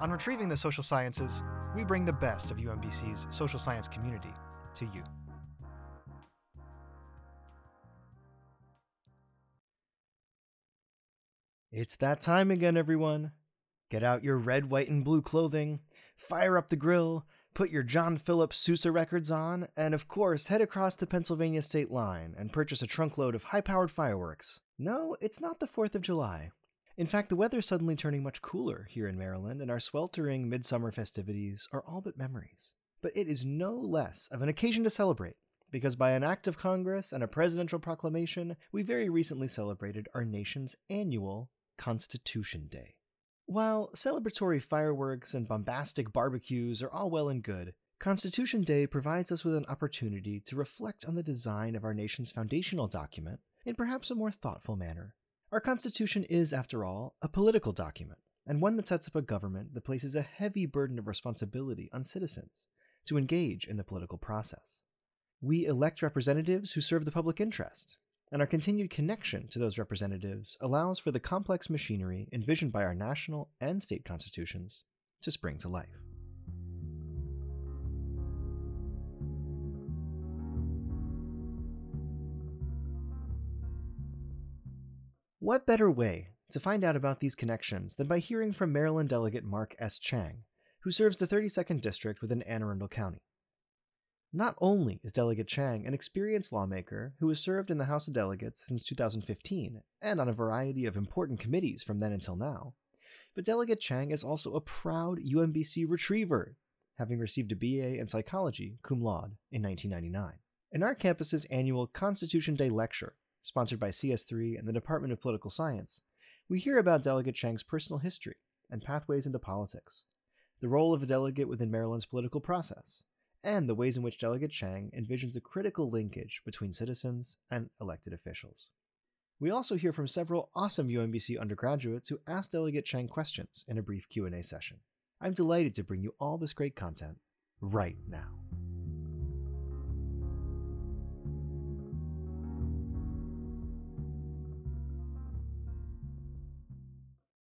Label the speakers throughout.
Speaker 1: on Retrieving the Social Sciences, we bring the best of UMBC's social science community to you. It's that time again, everyone. Get out your red, white, and blue clothing, fire up the grill, put your John Philip Sousa records on, and of course, head across the Pennsylvania state line and purchase a trunkload of high powered fireworks. No, it's not the 4th of July. In fact, the weather's suddenly turning much cooler here in Maryland, and our sweltering midsummer festivities are all but memories. But it is no less of an occasion to celebrate, because by an act of Congress and a presidential proclamation, we very recently celebrated our nation's annual Constitution Day. While celebratory fireworks and bombastic barbecues are all well and good, Constitution Day provides us with an opportunity to reflect on the design of our nation's foundational document in perhaps a more thoughtful manner. Our Constitution is, after all, a political document, and one that sets up a government that places a heavy burden of responsibility on citizens to engage in the political process. We elect representatives who serve the public interest, and our continued connection to those representatives allows for the complex machinery envisioned by our national and state constitutions to spring to life. What better way to find out about these connections than by hearing from Maryland delegate Mark S. Chang, who serves the 32nd District within Anne Arundel County? Not only is Delegate Chang an experienced lawmaker who has served in the House of Delegates since 2015 and on a variety of important committees from then until now, but Delegate Chang is also a proud UMBC retriever, having received a BA in psychology cum laude in 1999. In our campus's annual Constitution Day lecture, sponsored by CS3 and the Department of Political Science, we hear about Delegate Chang's personal history and pathways into politics, the role of a delegate within Maryland's political process, and the ways in which Delegate Chang envisions the critical linkage between citizens and elected officials. We also hear from several awesome UMBC undergraduates who asked Delegate Chang questions in a brief Q&A session. I'm delighted to bring you all this great content right now.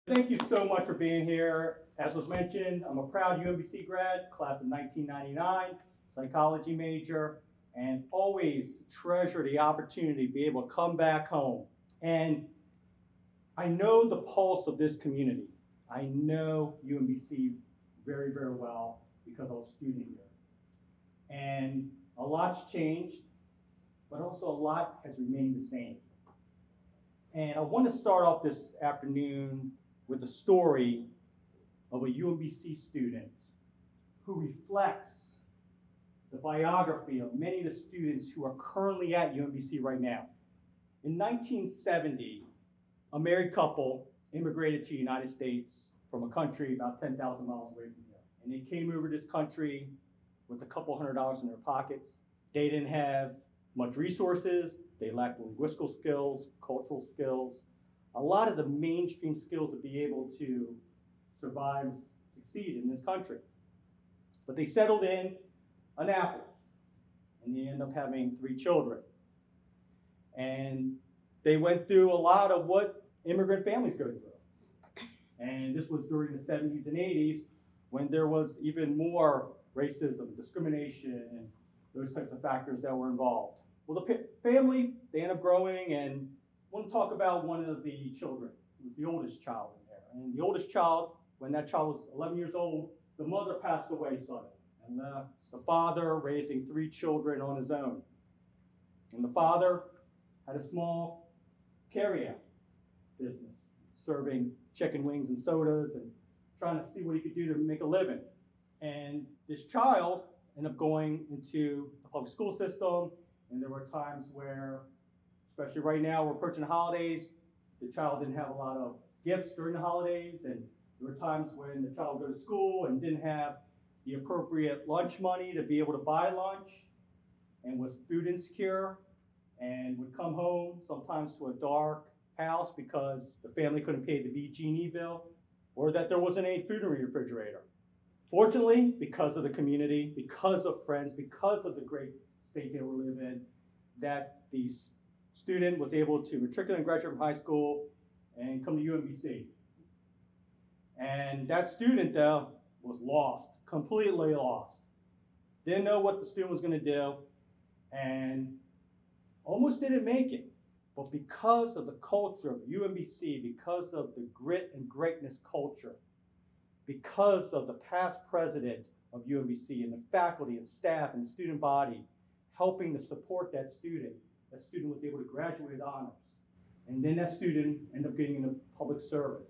Speaker 2: Thank you so much for being here. As was mentioned, I'm a proud UMBC grad, class of 1999, psychology major, and always treasure the opportunity to be able to come back home. And I know the pulse of this community. I know UMBC very, very well because I was a student here. And a lot's changed, but also a lot has remained the same. And I want to start off this afternoon with the story of a UMBC student who reflects the biography of many of the students who are currently at UMBC right now. In 1970, a married couple immigrated to the United States from a country about 10,000 miles away from here. And they came over this country with a couple hundred dollars in their pockets. They didn't have much resources. They lacked linguistic skills, cultural skills, a lot of the mainstream skills to be able to survive, succeed in this country. But they settled in Annapolis, and they end up having three children. And they went through a lot of what immigrant families go through. And this was during the 70s and 80s when there was even more racism, discrimination, and those types of factors that were involved. Well, the family, they end up growing and want to talk about one of the children. It was the oldest child in there. And the oldest child, when that child was 11 years old, the mother passed away suddenly and the father raising three children on his own. And the father had a small carry-out business, serving chicken wings and sodas and trying to see what he could do to make a living. And this child ended up going into the public school system, and there were times where especially right now, we're approaching the holidays. The child didn't have a lot of gifts during the holidays, and There were times when the child would go to school and didn't have the appropriate lunch money to be able to buy lunch and was food insecure and would come home sometimes to a dark house because the family couldn't pay the BG&E bill or that there wasn't any food in the refrigerator. Fortunately, because of the community, because of friends, because of the great state that we live in, that the student was able to matriculate and graduate from high school and come to UMBC. And that student, though, was lost, completely lost. Didn't know what the student was going to do, and almost didn't make it. But because of the culture of UMBC, because of the grit and greatness culture, because of the past president of UMBC and the faculty and staff and student body helping to support that student, that student was able to graduate with honors. And then that student ended up getting into public service.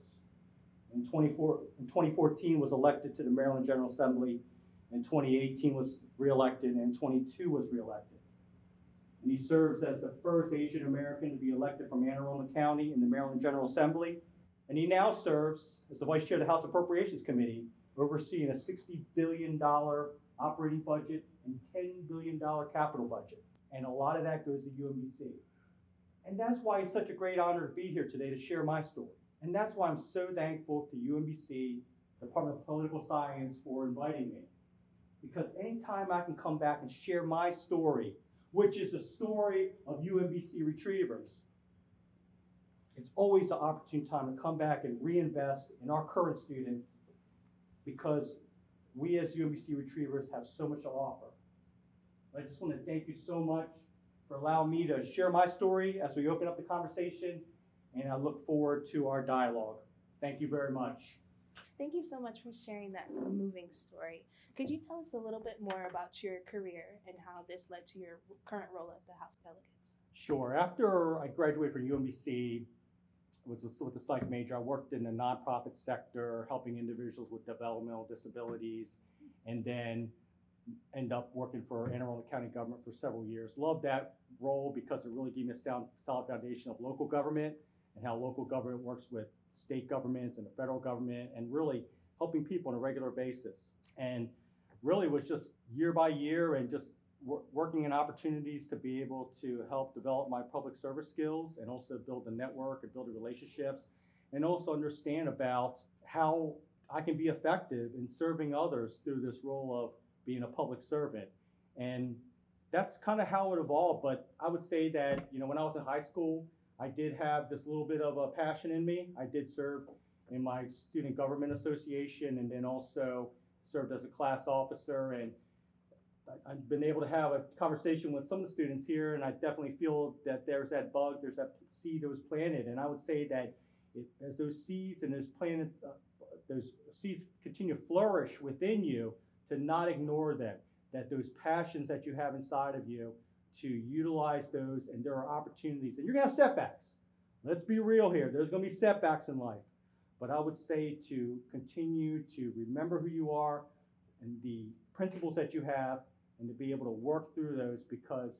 Speaker 2: In, 24, in 2014 was elected to the Maryland General Assembly. In 2018 was reelected, and 22 was reelected. And he serves as the first Asian American to be elected from Anne Arundel County in the Maryland General Assembly. And he now serves as the vice chair of the House Appropriations Committee, overseeing a $60 billion operating budget and $10 billion capital budget. And a lot of that goes to UMBC. And that's why it's such a great honor to be here today to share my story. And that's why I'm so thankful to UMBC, Department of Political Science, for inviting me. Because anytime I can come back and share my story, which is the story of UMBC retrievers, it's always an opportune time to come back and reinvest in our current students because we as UMBC retrievers have so much to offer. I just want to thank you so much for allowing me to share my story as we open up the conversation, and I look forward to our dialogue. Thank you very much.
Speaker 3: Thank you so much for sharing that moving story. Could you tell us a little bit more about your career and how this led to your current role at the House of Delegates?
Speaker 2: Sure. After I graduated from UMBC, I was with the psych major. I worked in the nonprofit sector, helping individuals with developmental disabilities, and then end up working for Anne Arundel County government for several years. Loved that role because it really gave me a sound, solid foundation of local government and how local government works with state governments and the federal government, and really helping people on a regular basis. And really was just year by year and just working in opportunities to be able to help develop my public service skills and also build a network and build relationships and also understand about how I can be effective in serving others through this role of being a public servant. And that's kind of how it evolved. But I would say that, you know, when I was in high school, I did have this little bit of a passion in me. I did serve in my student government association and then also served as a class officer and I've been able to have a conversation with some of the students here, and I definitely feel that there's that bug, there's that seed that was planted. And I would say that it, as those seeds and those planted, uh, those seeds continue to flourish within you, to not ignore them. That those passions that you have inside of you, to utilize those, and there are opportunities, and you're gonna have setbacks. Let's be real here. There's gonna be setbacks in life, but I would say to continue to remember who you are and the principles that you have and to be able to work through those because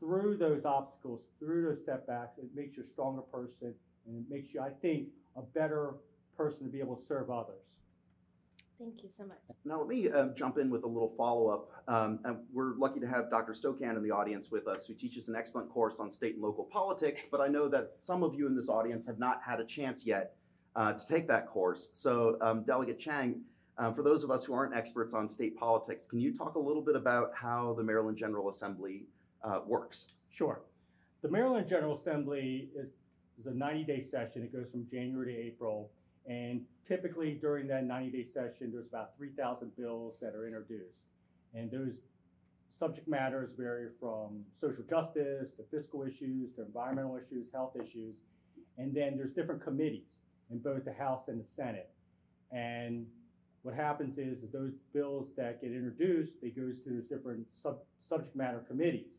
Speaker 2: through those obstacles, through those setbacks, it makes you a stronger person and it makes you, I think, a better person to be able to serve others.
Speaker 3: Thank you so much.
Speaker 4: Now, let me um, jump in with a little follow up. Um, and we're lucky to have Dr. Stokan in the audience with us, who teaches an excellent course on state and local politics. But I know that some of you in this audience have not had a chance yet uh, to take that course. So, um, Delegate Chang, um, for those of us who aren't experts on state politics, can you talk a little bit about how the Maryland General Assembly uh, works?
Speaker 2: Sure. The Maryland General Assembly is, is a 90 day session. It goes from January to April. And typically during that 90 day session, there's about 3,000 bills that are introduced. And those subject matters vary from social justice to fiscal issues to environmental issues, health issues. And then there's different committees in both the House and the Senate. And what happens is, is those bills that get introduced, they goes to those different sub, subject matter committees.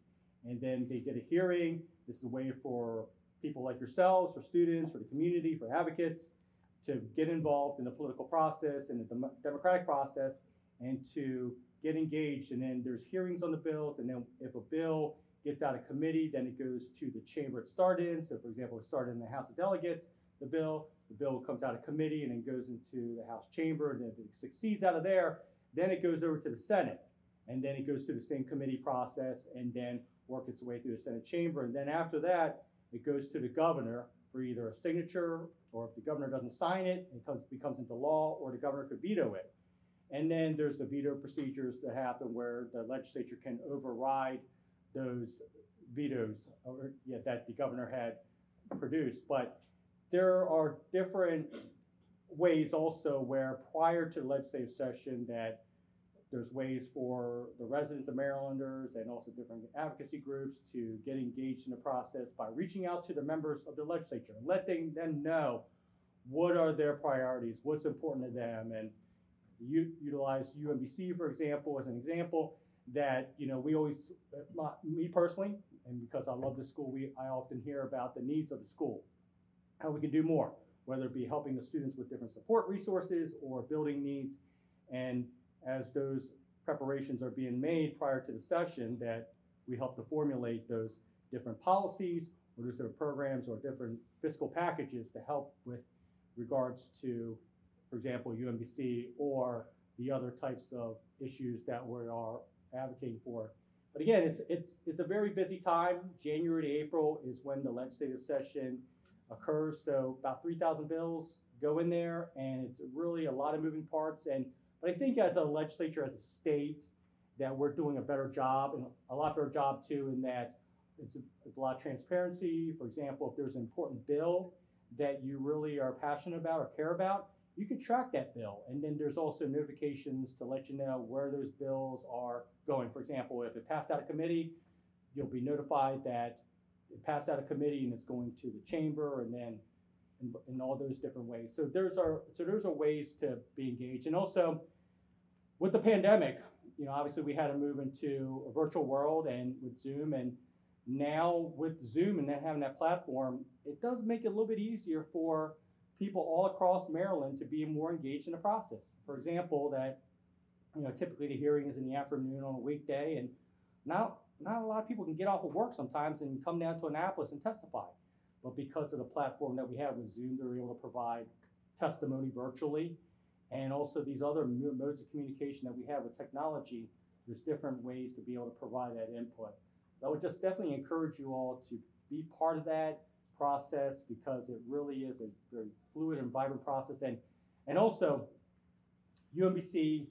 Speaker 2: And then they get a hearing. This is a way for people like yourselves, or students, or the community, for advocates to get involved in the political process and the dem- democratic process and to get engaged. And then there's hearings on the bills. And then if a bill gets out of committee, then it goes to the chamber it started in. So, for example, it started in the House of Delegates, the bill, the bill comes out of committee and then goes into the House chamber, and if it succeeds out of there, then it goes over to the Senate. And then it goes through the same committee process and then work its way through the Senate chamber. And then after that, it goes to the governor for either a signature, or if the governor doesn't sign it, it comes, becomes into law, or the governor could veto it. And then there's the veto procedures that happen where the legislature can override those vetoes or, yeah, that the governor had produced. But there are different ways also where prior to the legislative session that there's ways for the residents of Marylanders and also different advocacy groups to get engaged in the process by reaching out to the members of the legislature letting them know what are their priorities, what's important to them, and u- utilize UMBC, for example, as an example that, you know, we always, uh, me personally, and because I love the school, we, I often hear about the needs of the school, how we can do more, whether it be helping the students with different support resources or building needs. And as those preparations are being made prior to the session, that we help to formulate those different policies or those different programs or different fiscal packages to help with regards to, for example, UMBC or the other types of issues that we are advocating for. But again, it's, it's, it's a very busy time. January to April is when the legislative session occurs. So about 3,000 bills go in there, and it's really a lot of moving parts. And but I think as a legislature, as a state, that we're doing a better job and a lot better job too, in that it's a, it's a lot of transparency. For example, if there's an important bill that you really are passionate about or care about, you can track that bill. And then there's also notifications to let you know where those bills are going. For example, if it passed out of committee, you'll be notified that it passed out of committee and it's going to the chamber and then in, in all those different ways. So there's our so there's our ways to be engaged. And also with the pandemic, you know, obviously we had to move into a virtual world and with Zoom and now with Zoom and then having that platform, it does make it a little bit easier for people all across Maryland to be more engaged in the process. For example, that you know, typically the hearing is in the afternoon on a weekday, and not not a lot of people can get off of work sometimes and come down to Annapolis and testify. But because of the platform that we have with Zoom, they're able to provide testimony virtually, and also these other modes of communication that we have with technology. There's different ways to be able to provide that input. I would just definitely encourage you all to be part of that process because it really is a very fluid and vibrant process. And and also, UMBC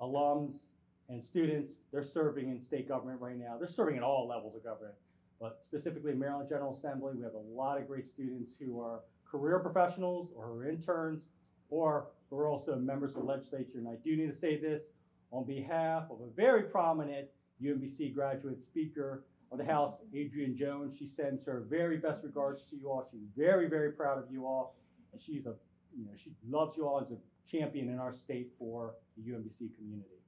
Speaker 2: alums and students, they're serving in state government right now. They're serving at all levels of government, but specifically Maryland General Assembly, we have a lot of great students who are career professionals or interns or who are also members of the legislature. And I do need to say this on behalf of a very prominent UMBC graduate speaker of the House, Adrienne Jones. She sends her very best regards to you all. She's very, very proud of you all. And she's a, you know, she loves you all as a champion in our state for the UMBC community.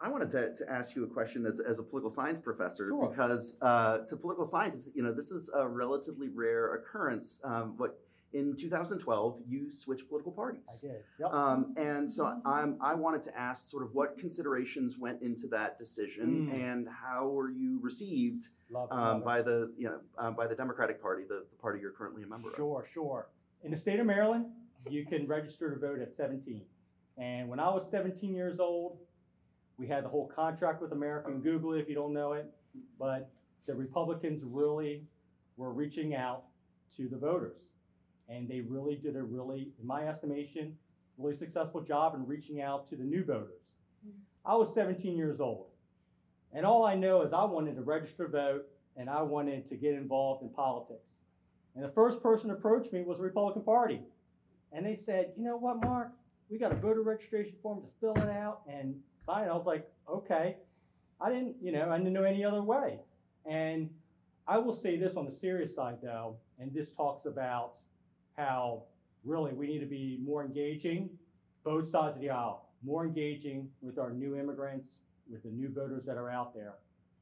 Speaker 4: I wanted to, to ask you a question as, as a political science professor
Speaker 2: Sure.
Speaker 4: because uh, to political scientists, you know, this is a relatively rare occurrence. Um, what in 2012 you switched political parties.
Speaker 2: I did. Yep.
Speaker 4: um, and so I'm, I wanted to ask sort of what considerations went into that decision
Speaker 2: Mm.
Speaker 4: and how were you received
Speaker 2: love,
Speaker 4: um,
Speaker 2: love
Speaker 4: by the you know um, by the Democratic Party, the, the party you're currently a member of.
Speaker 2: Sure, sure. In the state of Maryland, you can register to vote at 17. And when I was 17 years old, we had the whole contract with American Google if you don't know it. But the Republicans really were reaching out to the voters. And they really did a really, in my estimation, really successful job in reaching out to the new voters. I was 17 years old. And all I know is I wanted to register vote and I wanted to get involved in politics. And the first person approached me was the Republican Party. And they said, you know what, Mark? We got a voter registration form, to fill it out and sign. I was like, okay. I didn't, you know, I didn't know any other way. And I will say this on the serious side though, and this talks about how really we need to be more engaging, both sides of the aisle, more engaging with our new immigrants, with the new voters that are out there.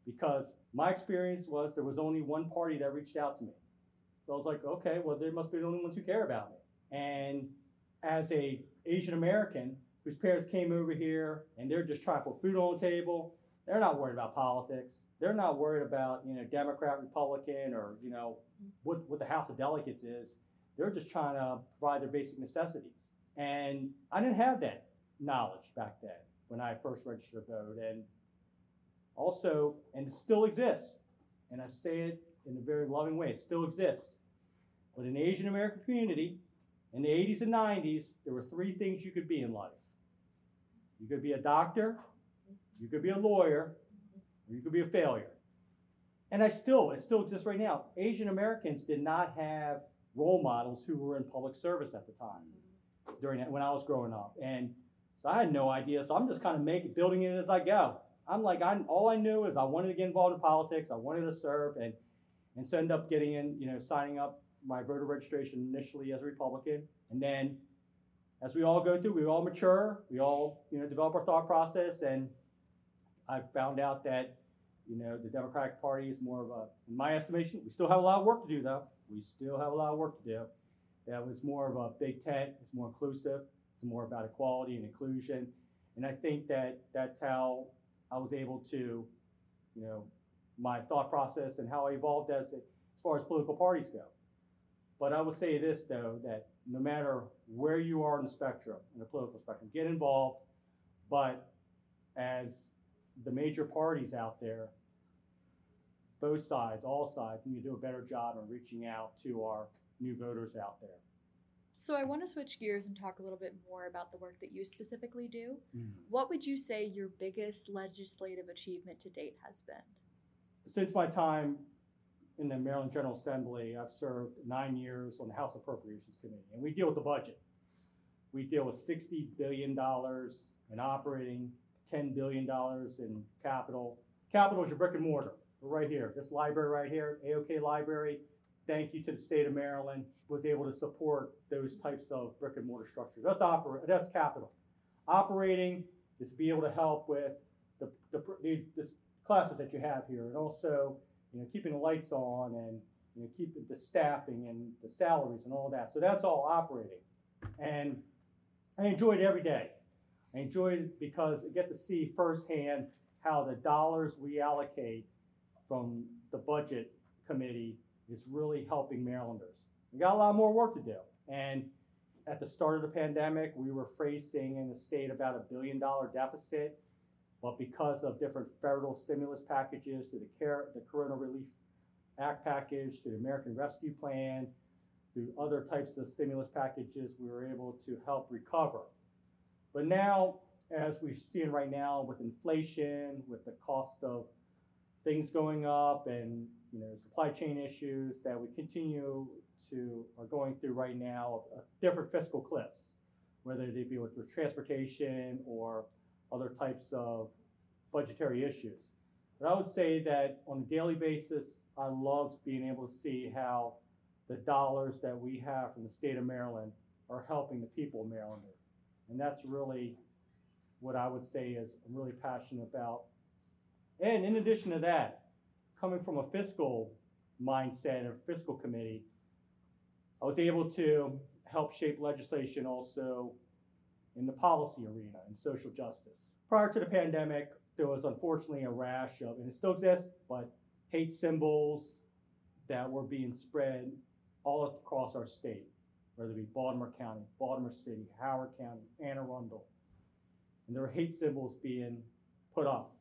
Speaker 2: Because my experience was there was only one party that reached out to me. So I was like, okay, well, they must be the only ones who care about me. And as a Asian American whose parents came over here and they're just trying to put food on the table, they're not worried about politics. They're not worried about, you know, Democrat, Republican, or, you know, what, what the House of Delegates is. They're just trying to provide their basic necessities. And I didn't have that knowledge back then when I first registered to vote. And also, and it still exists. And I say it in a very loving way, it still exists. But in the Asian American community, in the 80s and 90s, there were three things you could be in life. You could be a doctor, you could be a lawyer, or you could be a failure. And I still, it still exists right now. Asian Americans did not have role models who were in public service at the time during that when I was growing up. And so I had no idea. So I'm just kind of making building it as I go. I'm like, I'm all I knew is I wanted to get involved in politics. I wanted to serve, and and so end up getting in, you know, signing up my voter registration initially as a Republican, and then as we all go through, we all mature, we all you know develop our thought process, and I found out that you know the Democratic Party is more of a, in my estimation, we still have a lot of work to do though. We still have a lot of work to do. That was more of a big tent. It's more inclusive. It's more about equality and inclusion, and I think that that's how I was able to, you know, my thought process and how I evolved as as far as political parties go. But I will say this though, that no matter where you are in the spectrum, in the political spectrum, get involved. But as the major parties out there, both sides, all sides, need to do a better job in reaching out to our new voters out there.
Speaker 5: So I want to switch gears and talk a little bit more about the work that you specifically do. Mm-hmm. What would you say your biggest legislative achievement to date has been?
Speaker 2: Since my time in the Maryland General Assembly, I've served nine years on the House Appropriations Committee, and we deal with the budget. We deal with sixty billion dollars in operating, ten billion dollars in capital. Capital is your brick and mortar, right here. This library right here, AOK Library. Thank you to the state of Maryland, was able to support those types of brick and mortar structures. That's oper, that's capital. Operating is to be able to help with the, the, the, the classes that you have here, and also you know, keeping the lights on and you know, keeping the staffing and the salaries and all that. So that's all operating. And I enjoyed every day. I enjoyed it because I get to see firsthand how the dollars we allocate from the budget committee is really helping Marylanders. We got a lot more work to do. And at the start of the pandemic, we were facing in the state about a billion dollar deficit. But because of different federal stimulus packages, to the care, the Corona Relief Act package, to the American Rescue Plan, through other types of stimulus packages, we were able to help recover. But now, as we're seeing right now with inflation, with the cost of things going up and you know supply chain issues that we continue to are going through right now, uh, different fiscal cliffs, whether they be with transportation or other types of budgetary issues. But I would say that on a daily basis, I love being able to see how the dollars that we have from the state of Maryland are helping the people of Maryland. And that's really what I would say is I'm really passionate about. And in addition to that, coming from a fiscal mindset or fiscal committee, I was able to help shape legislation also in the policy arena and social justice. Prior to the pandemic, there was unfortunately a rash of, and it still exists, but hate symbols that were being spread all across our state, whether it be Baltimore County, Baltimore City, Howard County, Anne Arundel. And there were hate symbols being put up.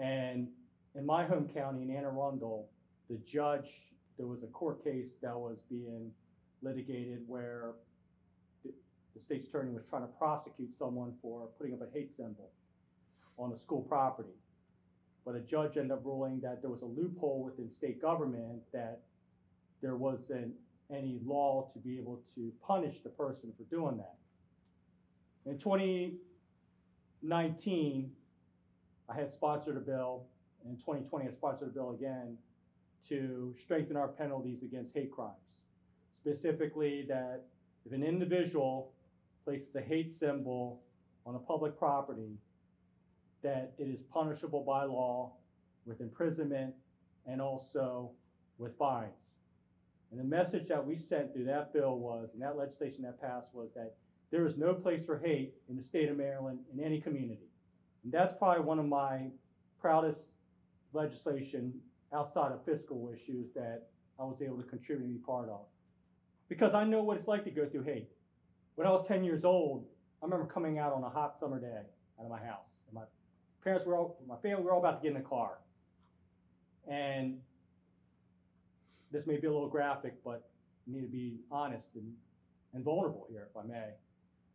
Speaker 2: And in my home county, in Anne Arundel, the judge, there was a court case that was being litigated where the, state's attorney was trying to prosecute someone for putting up a hate symbol on a school property. But a judge ended up ruling that there was a loophole within state government that there wasn't any law to be able to punish the person for doing that. In 2019, I had sponsored a bill. In 2020, I sponsored a bill again to strengthen our penalties against hate crimes. Specifically, that if an individual places a hate symbol on a public property, that it is punishable by law with imprisonment and also with fines. And the message that we sent through that bill was, and that legislation that passed was that there is no place for hate in the state of Maryland in any community. And that's probably one of my proudest legislation outside of fiscal issues that I was able to contribute and be part of. because I know what it's like to go through hate. When I was 10 years old, I remember coming out on a hot summer day out of my house. And my parents were all, my family were all about to get in the car. And this may be a little graphic, but I need to be honest and, and vulnerable here, if I may.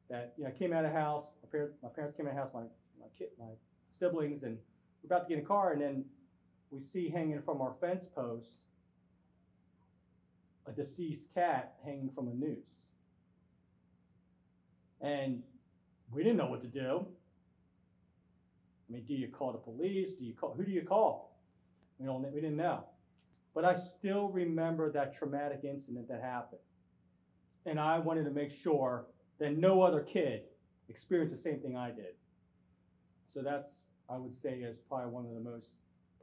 Speaker 2: That you know, I came out of the house. My parents, my parents came out of the house. My my kid, my siblings, and we're about to get in the car, and then we see hanging from our fence post a deceased cat hanging from a noose. And we didn't know what to do. I mean, do you call the police? Do you call who do you call? We don't we didn't know. But I still remember that traumatic incident that happened. And I wanted to make sure that no other kid experienced the same thing I did. So that's I would say is probably one of the most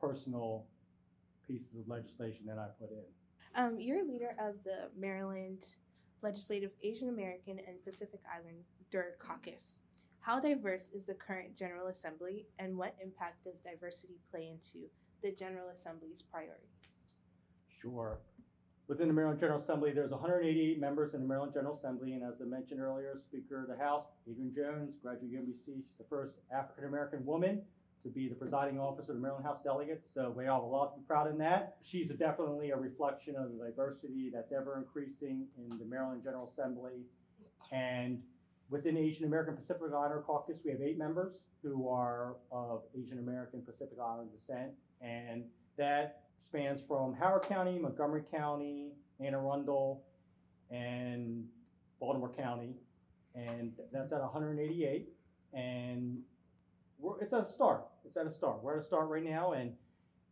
Speaker 2: personal pieces of legislation that I put in.
Speaker 3: Um, you're a leader of the Maryland Legislative Asian American and Pacific Islander Caucus. How diverse is the current General Assembly, and what impact does diversity play into the General Assembly's priorities?
Speaker 2: Sure. Within the Maryland General Assembly, there's 188 members in the Maryland General Assembly, and as I mentioned earlier, Speaker of the House, Adrienne Jones, graduate of UMBC. She's the first African American woman to be the presiding officer of the Maryland House Delegates, so we all have a lot to be proud in that. She's a definitely a reflection of the diversity that's ever increasing in the Maryland General Assembly. And within Asian American Pacific Islander Caucus, we have eight members who are of Asian American Pacific Islander descent, and that spans from Howard County, Montgomery County, Anne Arundel, and Baltimore County, and that's at 188. And it's at a start. It's at a start. We're at a start right now, and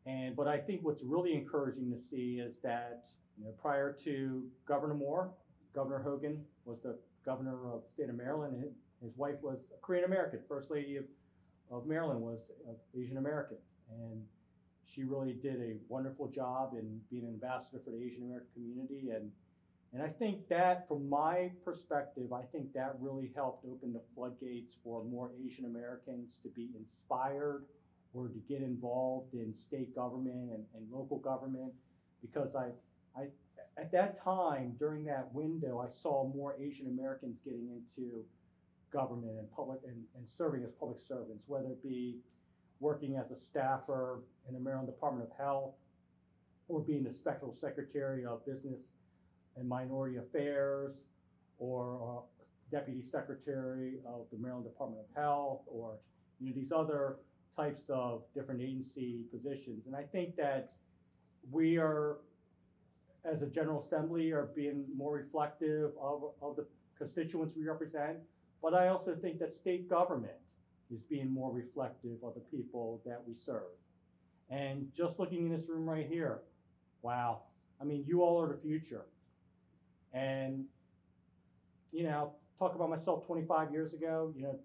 Speaker 2: and but I think what's really encouraging to see is that you know prior to Governor Moore, Governor Hogan was the governor of the state of Maryland, and his wife was Korean American. First lady of, of Maryland was uh, Asian American, and she really did a wonderful job in being an ambassador for the Asian American community and and I think that from my perspective, I think that really helped open the floodgates for more Asian Americans to be inspired or to get involved in state government and, and local government. Because I I at that time during that window I saw more Asian Americans getting into government and public and, and serving as public servants, whether it be working as a staffer in the Maryland Department of Health, or being the special secretary of business and minority affairs, or uh, deputy secretary of the Maryland Department of Health, or you know these other types of different agency positions. And I think that we are, as a General Assembly, are being more reflective of, of the constituents we represent. But I also think that state government is being more reflective of the people that we serve. And just looking in this room right here, wow. I mean, you all are the future. And, you know, talk about myself 25 years ago, you know,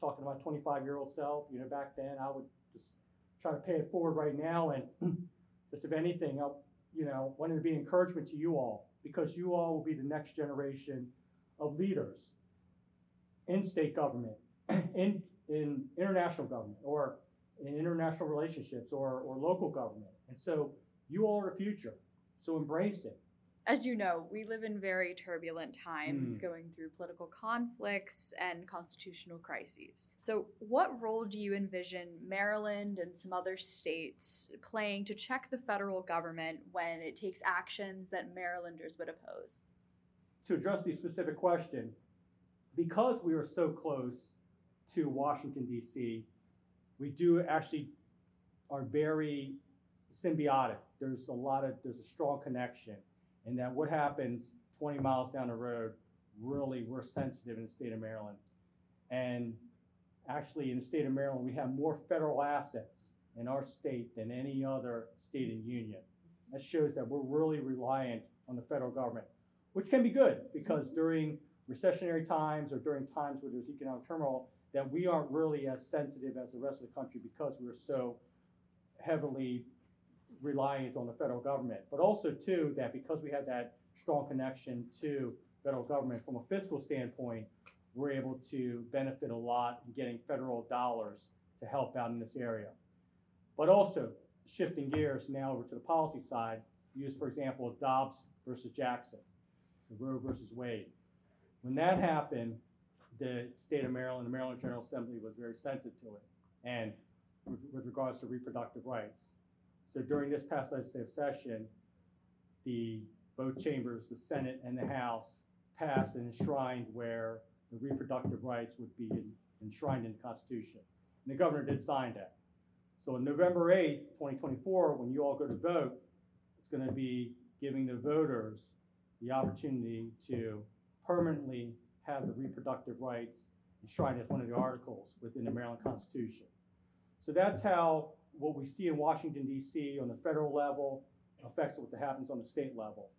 Speaker 2: talking about 25 year old self, you know, back then I would just try to pay it forward right now. And just if anything, I, you know, wanted to be encouragement to you all because you all will be the next generation of leaders in state government, in in international government or in international relationships or, or local government. And so you all are the future. So embrace it.
Speaker 5: As you know, we live in very turbulent times
Speaker 2: Mm.
Speaker 5: going through political conflicts and constitutional crises. So, what role do you envision Maryland and some other states playing to check the federal government when it takes actions that Marylanders would oppose?
Speaker 2: To address the specific question, because we are so close to Washington, D.C., we do actually are very symbiotic. There's a lot of, there's a strong connection. And that what happens 20 miles down the road, really, we're sensitive in the state of Maryland. And actually, in the state of Maryland, we have more federal assets in our state than any other state in the union. That shows that we're really reliant on the federal government, which can be good because mm-hmm. during recessionary times or during times where there's economic turmoil, that we aren't really as sensitive as the rest of the country because we're so heavily reliant on the federal government. But also too, that because we have that strong connection to federal government from a fiscal standpoint, we're able to benefit a lot in getting federal dollars to help out in this area. But also shifting gears now over to the policy side, use for example Dobbs versus Jackson. Roe versus Wade. When that happened, the state of Maryland, the Maryland General Assembly was very sensitive to it, and with regards to reproductive rights. So during this past legislative session, the both chambers, the Senate and the House, passed and enshrined where the reproductive rights would be enshrined in the Constitution. And the governor did sign that. So on November 8th, 2024, when you all go to vote, it's going to be giving the voters the opportunity to permanently have the reproductive rights enshrined as one of the articles within the Maryland Constitution. So that's how what we see in Washington, D.C. on the federal level affects what happens on the state level.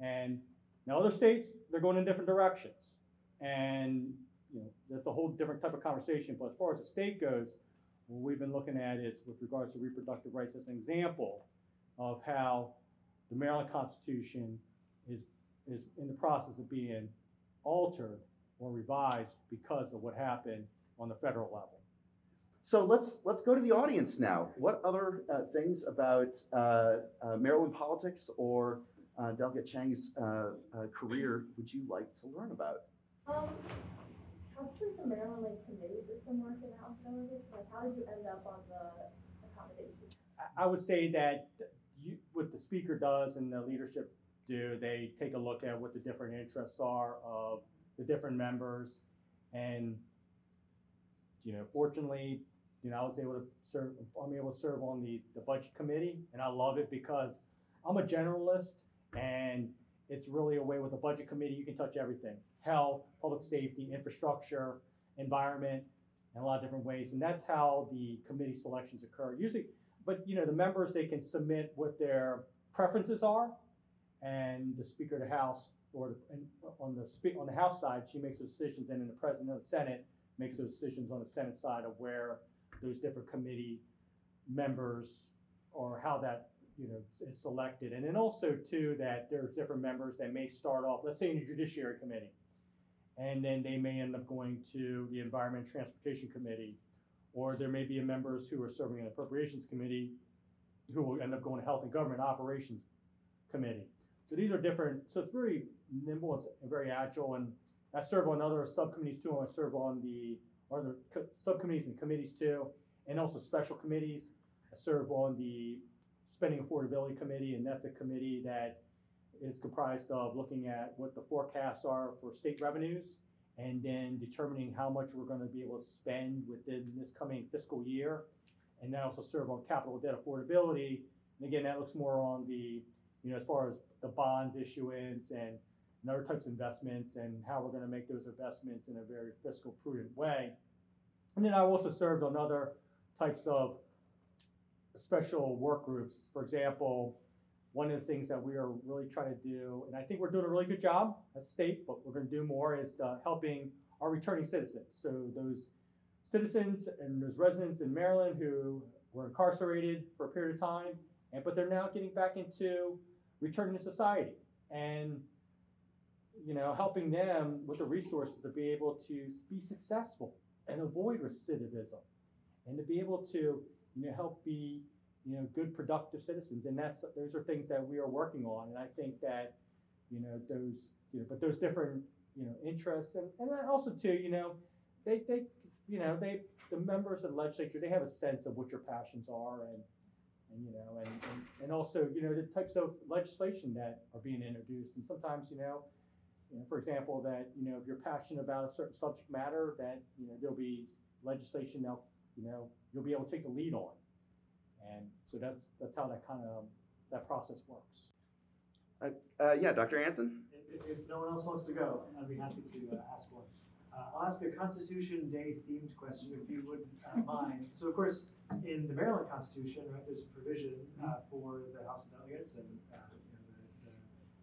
Speaker 2: And now other states, they're going in different directions. And you know, that's a whole different type of conversation. But as far as the state goes, what we've been looking at is with regards to reproductive rights as an example of how the Maryland Constitution is, is in the process of being altered or revised because of what happened on the federal level.
Speaker 4: So let's let's go to the audience now. What other uh, things about uh, uh, Maryland politics or uh, Delegate Chang's uh, uh, career would you like to learn about?
Speaker 6: Um, how does the Maryland like committee system work in the House of Delegates? Like, how did you end up on the accommodation?
Speaker 2: I- I would say that you, what the speaker does and the leadership do, they take a look at what the different interests are of the different members. And, you know, fortunately, you know, I was able to serve, I'm able to serve on the, the budget committee and I love it because I'm a generalist and it's really a way with the budget committee, you can touch everything. Health, public safety, infrastructure, environment, and a lot of different ways. And that's how the committee selections occur. Usually, but you know, the members, they can submit what their preferences are. And the Speaker of the House, or on the on the House side, she makes those decisions, and then the President of the Senate makes those decisions on the Senate side of where those different committee members or how that you know is selected. And then also too that there's different members that may start off, let's say in the Judiciary Committee, and then they may end up going to the Environment and Transportation Committee, or there may be members who are serving in the Appropriations Committee who will end up going to Health and Government Operations Committee. So these are different. So it's very nimble and very agile. And I serve on other subcommittees too. and I serve on the other co- subcommittees and committees too, and also special committees. I serve on the Spending Affordability Committee, and that's a committee that is comprised of looking at what the forecasts are for state revenues and then determining how much we're going to be able to spend within this coming fiscal year. And then I also serve on capital debt affordability. And again, that looks more on the, you know, as far as the bonds issuance and, and other types of investments and how we're going to make those investments in a very fiscal prudent way. And then I also served on other types of special work groups. For example, one of the things that we are really trying to do, and I think we're doing a really good job as a state, but we're going to do more, is uh, helping our returning citizens. So those citizens and those residents in Maryland who were incarcerated for a period of time, and but they're now getting back into returning to society and you know helping them with the resources to be able to be successful and avoid recidivism and to be able to you know help be you know good productive citizens and that's those are things that we are working on and i think that you know those you know but those different you know interests and and also too you know they they you know they the members of the legislature they have a sense of what your passions are and and you know and, and and also you know the types of legislation that are being introduced and sometimes you know you know, for example, that you know, if you're passionate about a certain subject matter, that you know there'll be legislation that you know you'll be able to take the lead on, and so that's that's how that kind of that process works.
Speaker 4: Uh, yeah, Dr. Anson.
Speaker 7: If, if no one else wants to go, I'd be happy to uh, ask one. Uh, I'll ask a Constitution Day themed question if you wouldn't uh, mind. So, of course, in the Maryland Constitution, right, there's a provision uh, for the House of Delegates and uh, you know, the,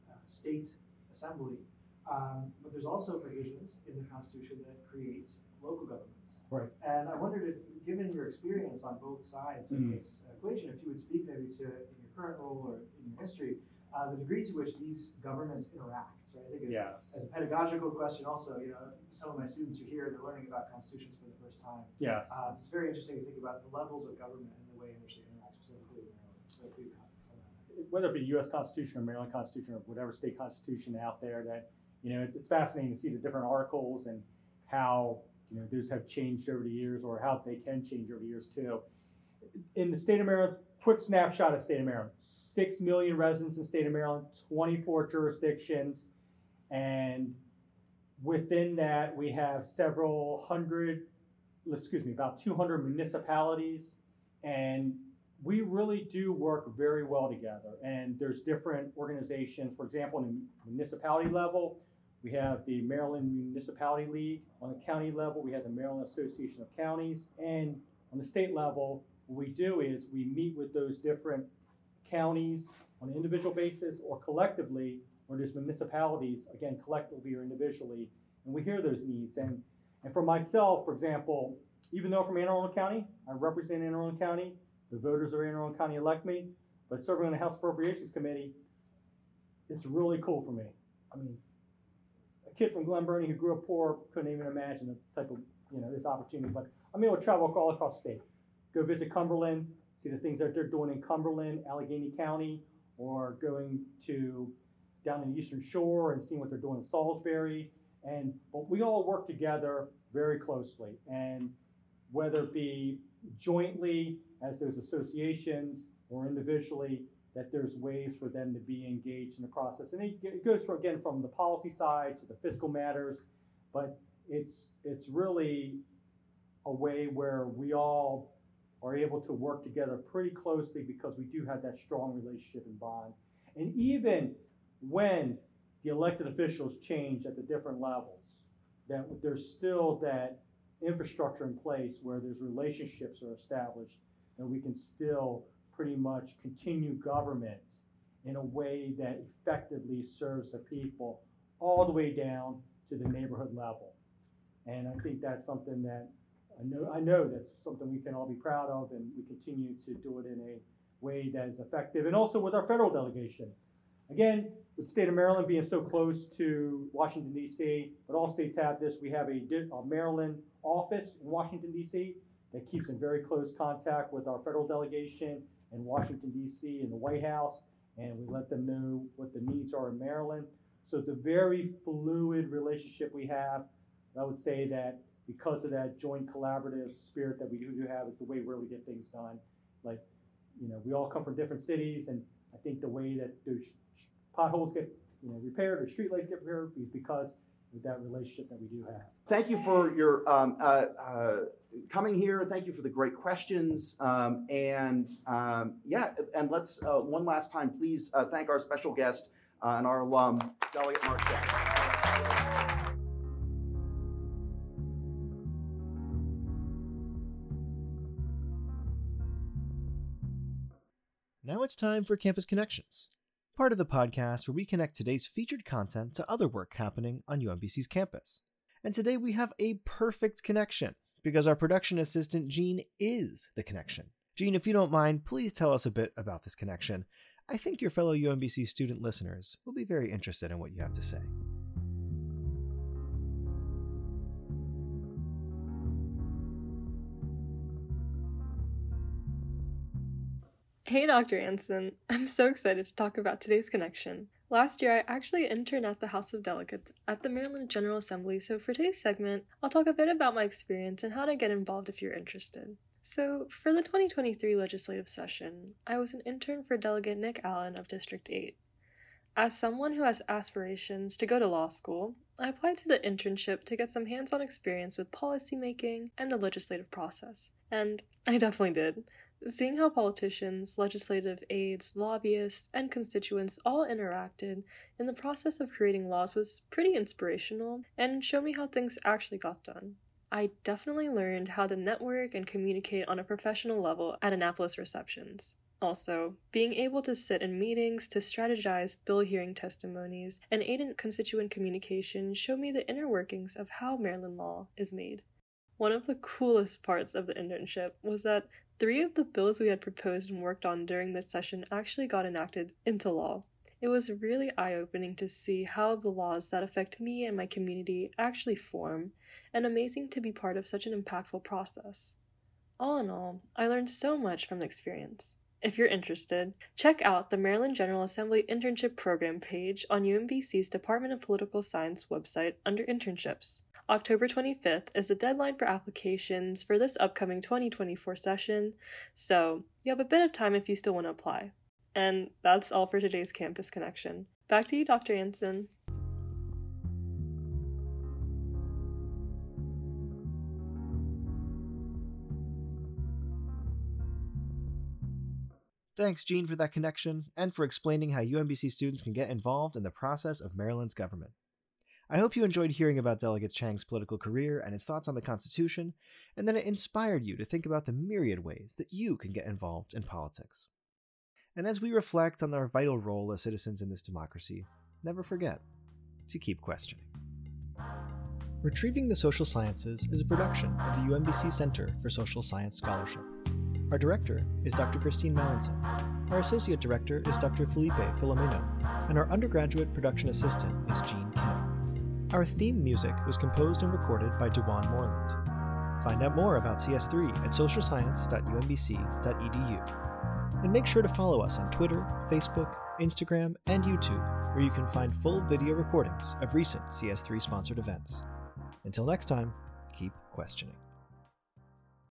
Speaker 7: the uh, state assembly. Um, but there's also provisions in the Constitution that creates local governments.
Speaker 2: Right.
Speaker 7: And I wondered if, given your experience on both sides of
Speaker 2: Mhm.
Speaker 7: this equation, if you would speak maybe to in your current role or in your history, uh, the degree to which these governments interact. So I think it's,
Speaker 2: Yes.
Speaker 7: as a pedagogical question, also, you know, some of my students are here, they're learning about constitutions for the first time.
Speaker 2: Yes.
Speaker 7: Uh, it's very interesting to think about the levels of government and the way in which they interact, specifically in Maryland. So if you comment on that.
Speaker 2: Whether it be U.S. Constitution or Maryland Constitution or whatever state constitution out there, that you know, it's, it's fascinating to see the different articles and how you know those have changed over the years or how they can change over the years too. In the state of Maryland, quick snapshot of state of Maryland: six million residents in state of Maryland, 24 jurisdictions, and within that we have several hundred, excuse me, about 200 municipalities, and we really do work very well together. And there's different organizations. For example, in the municipality level, we have the Maryland Municipality League. On the county level, we have the Maryland Association of Counties. And on the state level, what we do is we meet with those different counties on an individual basis or collectively, or there's municipalities, again, collectively or individually, and we hear those needs. And, and for myself, for example, even though from Anne Arundel County, I represent Anne Arundel County, the voters of Anne Arundel County elect me, but serving on the House Appropriations Committee, it's really cool for me. I mean, kid from Glen Burnie who grew up poor couldn't even imagine the type of, you know, this opportunity, but I'm able to travel all across the state. Go visit Cumberland, see the things that they're doing in Cumberland, Allegany County, or going to down in the Eastern Shore and seeing what they're doing in Salisbury. And but we all work together very closely. And whether it be jointly as those associations or individually, that there's ways for them to be engaged in the process. And it goes from, again from the policy side to the fiscal matters, but it's it's really a way where we all are able to work together pretty closely because we do have that strong relationship and bond. And even when the elected officials change at the different levels, that there's still that infrastructure in place where there's relationships are established and we can still pretty much continue government in a way that effectively serves the people all the way down to the neighborhood level. And I think that's something that I know, I know that's something we can all be proud of, and we continue to do it in a way that is effective. And also with our federal delegation. Again, with the state of Maryland being so close to Washington, D.C., but all states have this. We have a, a Maryland office in Washington, D.C. that keeps in very close contact with our federal delegation in Washington, D.C., and the White House, and we let them know what the needs are in Maryland. So it's a very fluid relationship we have. I would say that because of that joint collaborative spirit that we do have is the way where we get things done. Like, you know, we all come from different cities, and I think the way that those potholes get you know repaired or streetlights get repaired is because of that relationship that we do have.
Speaker 4: Thank you for your um, uh, uh, coming here. Thank you for the great questions. Um, and um, yeah, and let's uh, one last time, please uh, thank our special guest uh, and our alum, Delegate Marquette.
Speaker 1: Now it's time for Campus Connections, part of the podcast where we connect today's featured content to other work happening on UMBC's campus. And today we have a perfect connection because our production assistant, Jean, is the connection. Jean, if you don't mind, please tell us a bit about this connection. I think your fellow UMBC student listeners will be very interested in what you have to say.
Speaker 8: Hey, Dr. Anson. I'm so excited to talk about today's connection. Last year, I actually interned at the House of Delegates at the Maryland General Assembly, so for today's segment, I'll talk a bit about my experience and how to get involved if you're interested. So, for the 2023 legislative session, I was an intern for Delegate Nick Allen of District 8. As someone who has aspirations to go to law school, I applied to the internship to get some hands on experience with policymaking and the legislative process. And I definitely did. Seeing how politicians, legislative aides, lobbyists, and constituents all interacted in the process of creating laws was pretty inspirational and showed me how things actually got done. I definitely learned how to network and communicate on a professional level at Annapolis receptions. Also, being able to sit in meetings to strategize bill hearing testimonies and aid in constituent communication showed me the inner workings of how Maryland law is made. One of the coolest parts of the internship was that Three of the bills we had proposed and worked on during this session actually got enacted into law. It was really eye opening to see how the laws that affect me and my community actually form, and amazing to be part of such an impactful process. All in all, I learned so much from the experience. If you're interested, check out the Maryland General Assembly Internship Program page on UMBC's Department of Political Science website under Internships. October 25th is the deadline for applications for this upcoming 2024 session, so you have a bit of time if you still want to apply. And that's all for today's Campus Connection. Back to you, Dr. Anson.
Speaker 1: Thanks, Jean, for that connection and for explaining how UMBC students can get involved in the process of Maryland's government. I hope you enjoyed hearing about Delegate Chang's political career and his thoughts on the Constitution, and that it inspired you to think about the myriad ways that you can get involved in politics. And as we reflect on our vital role as citizens in this democracy, never forget to keep questioning. Retrieving the Social Sciences is a production of the UMBC Center for Social Science Scholarship. Our director is Dr. Christine Mallinson. Our associate director is Dr. Felipe Filomeno, and our undergraduate production assistant is Jean Kim. Our theme music was composed and recorded by Dewan Moreland. Find out more about CS3 at socialscience.umbc.edu. And make sure to follow us on Twitter, Facebook, Instagram, and YouTube, where you can find full video recordings of recent CS3 sponsored events. Until next time, keep questioning.